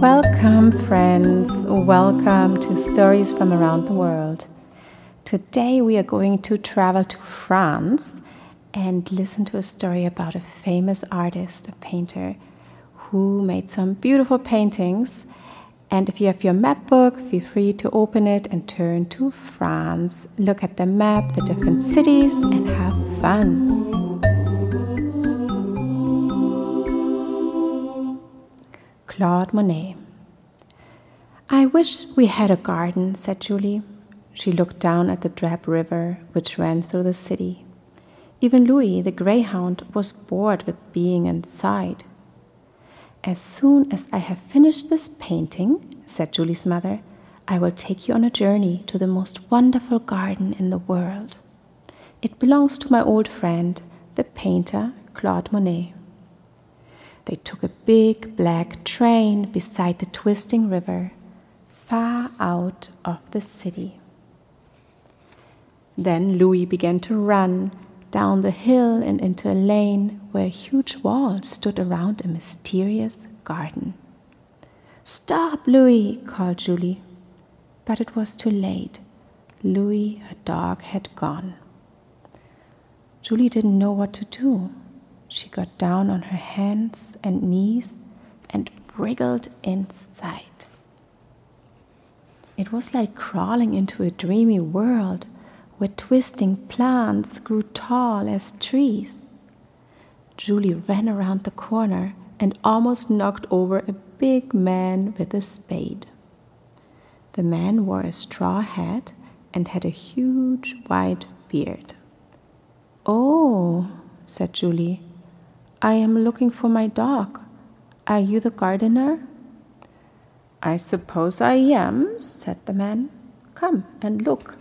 Welcome, friends. Welcome to Stories from Around the World. Today we are going to travel to France and listen to a story about a famous artist, a painter, who made some beautiful paintings. And if you have your map book, feel free to open it and turn to France. Look at the map, the different cities, and have fun. Claude Monet. I wish we had a garden, said Julie. She looked down at the drab river which ran through the city. Even Louis, the greyhound, was bored with being inside. As soon as I have finished this painting, said Julie's mother, I will take you on a journey to the most wonderful garden in the world. It belongs to my old friend, the painter Claude Monet. They took a big black train beside the twisting river, far out of the city. Then Louis began to run down the hill and into a lane where a huge wall stood around a mysterious garden. Stop, Louis, called Julie. But it was too late. Louis, her dog, had gone. Julie didn't know what to do. She got down on her hands and knees and wriggled inside. It was like crawling into a dreamy world where twisting plants grew tall as trees. Julie ran around the corner and almost knocked over a big man with a spade. The man wore a straw hat and had a huge white beard. Oh, said Julie, I am looking for my dog. Are you the gardener? I suppose I am, said the man. Come and look.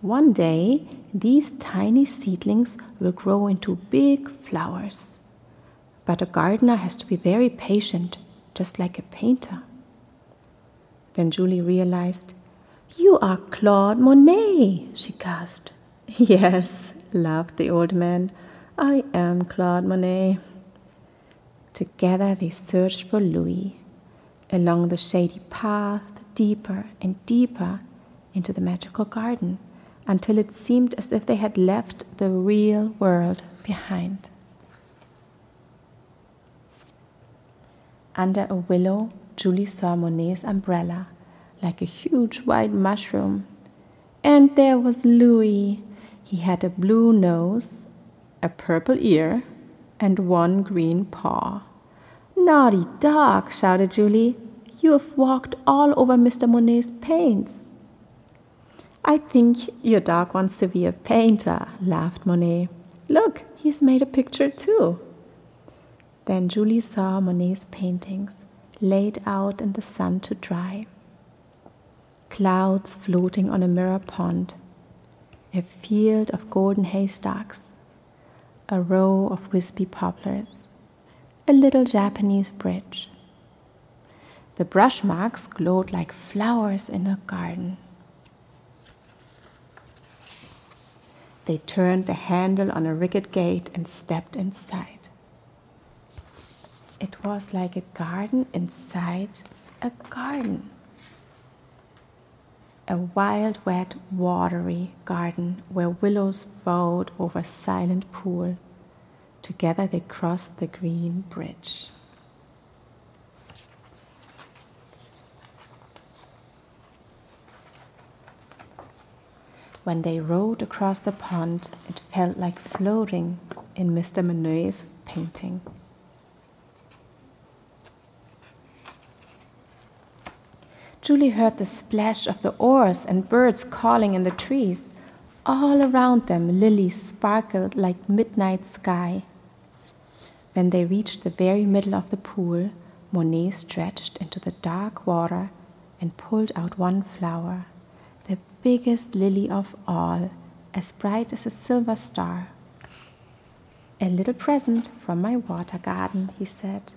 One day, these tiny seedlings will grow into big flowers. But a gardener has to be very patient, just like a painter. Then Julie realized, You are Claude Monet, she gasped. Yes, laughed the old man. I am Claude Monet. Together they searched for Louis along the shady path, deeper and deeper into the magical garden until it seemed as if they had left the real world behind. Under a willow, Julie saw Monet's umbrella like a huge white mushroom. And there was Louis. He had a blue nose, a purple ear, and one green paw. Naughty dog, shouted Julie. You have walked all over Mr. Monet's paints. I think your dog wants to be a painter, laughed Monet. Look, he's made a picture too. Then Julie saw Monet's paintings laid out in the sun to dry. Clouds floating on a mirror pond, a field of golden haystacks, a row of wispy poplars, a little Japanese bridge. The brush marks glowed like flowers in a garden. They turned the handle on a rickety gate and stepped inside. It was like a garden inside a garden. A wild, wet, watery garden where willows bowed over a silent pool. Together they crossed the green bridge. When they rowed across the pond, it felt like floating in Mr. Monet's painting. Julie heard the splash of the oars and birds calling in the trees. All around them, lilies sparkled like midnight sky. When they reached the very middle of the pool, Monet stretched into the dark water and pulled out one flower the biggest lily of all, as bright as a silver star. A little present from my water garden, he said.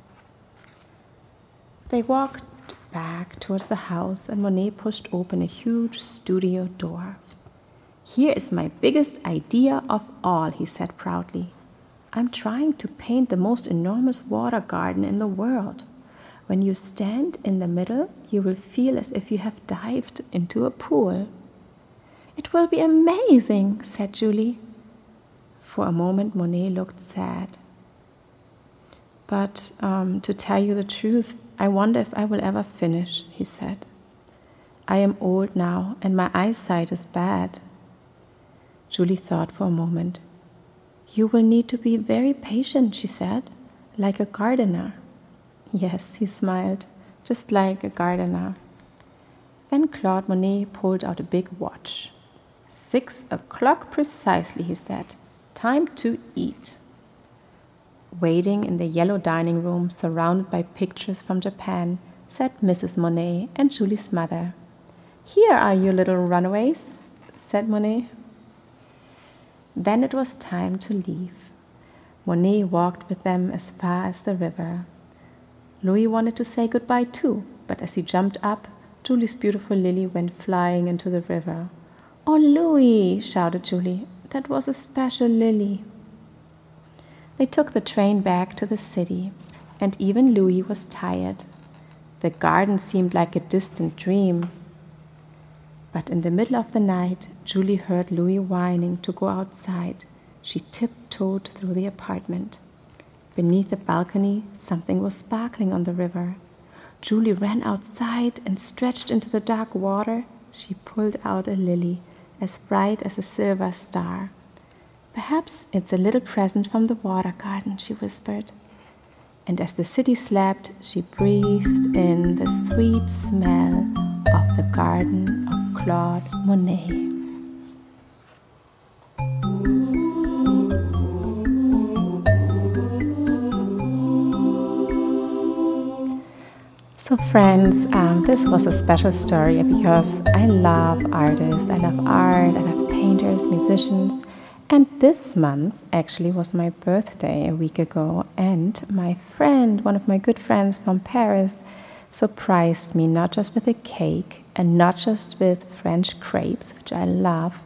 They walked back towards the house, and Monet pushed open a huge studio door. Here is my biggest idea of all, he said proudly. I'm trying to paint the most enormous water garden in the world. When you stand in the middle, you will feel as if you have dived into a pool. It will be amazing, said Julie. For a moment, Monet looked sad. But um, to tell you the truth, I wonder if I will ever finish, he said. I am old now and my eyesight is bad. Julie thought for a moment. You will need to be very patient, she said, like a gardener. Yes, he smiled, just like a gardener. Then Claude Monet pulled out a big watch. Six o'clock precisely, he said. Time to eat. Waiting in the yellow dining room, surrounded by pictures from Japan, sat Mrs. Monet and Julie's mother. Here are your little runaways, said Monet. Then it was time to leave. Monet walked with them as far as the river. Louis wanted to say goodbye too, but as he jumped up, Julie's beautiful lily went flying into the river. Oh, Louis, shouted Julie, that was a special lily. They took the train back to the city, and even Louis was tired. The garden seemed like a distant dream. But in the middle of the night, Julie heard Louis whining to go outside. She tiptoed through the apartment. Beneath the balcony, something was sparkling on the river. Julie ran outside and stretched into the dark water. She pulled out a lily, as bright as a silver star. Perhaps it's a little present from the water garden, she whispered. And as the city slept, she breathed in the sweet smell of the garden of Claude Monet. So, friends, um, this was a special story because I love artists, I love art, I love painters, musicians. And this month actually was my birthday a week ago, and my friend, one of my good friends from Paris, surprised me not just with a cake and not just with French crepes, which I love,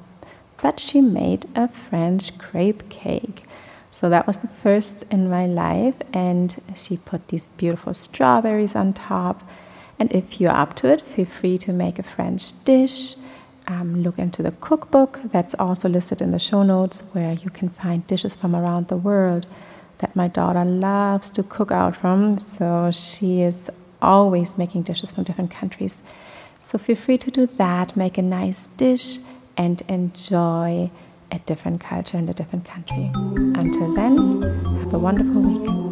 but she made a French crepe cake. So that was the first in my life, and she put these beautiful strawberries on top. And if you're up to it, feel free to make a French dish um, look into the cookbook that's also listed in the show notes, where you can find dishes from around the world that my daughter loves to cook out from. So she is always making dishes from different countries. So feel free to do that, make a nice dish, and enjoy a different culture and a different country. Until then, have a wonderful week.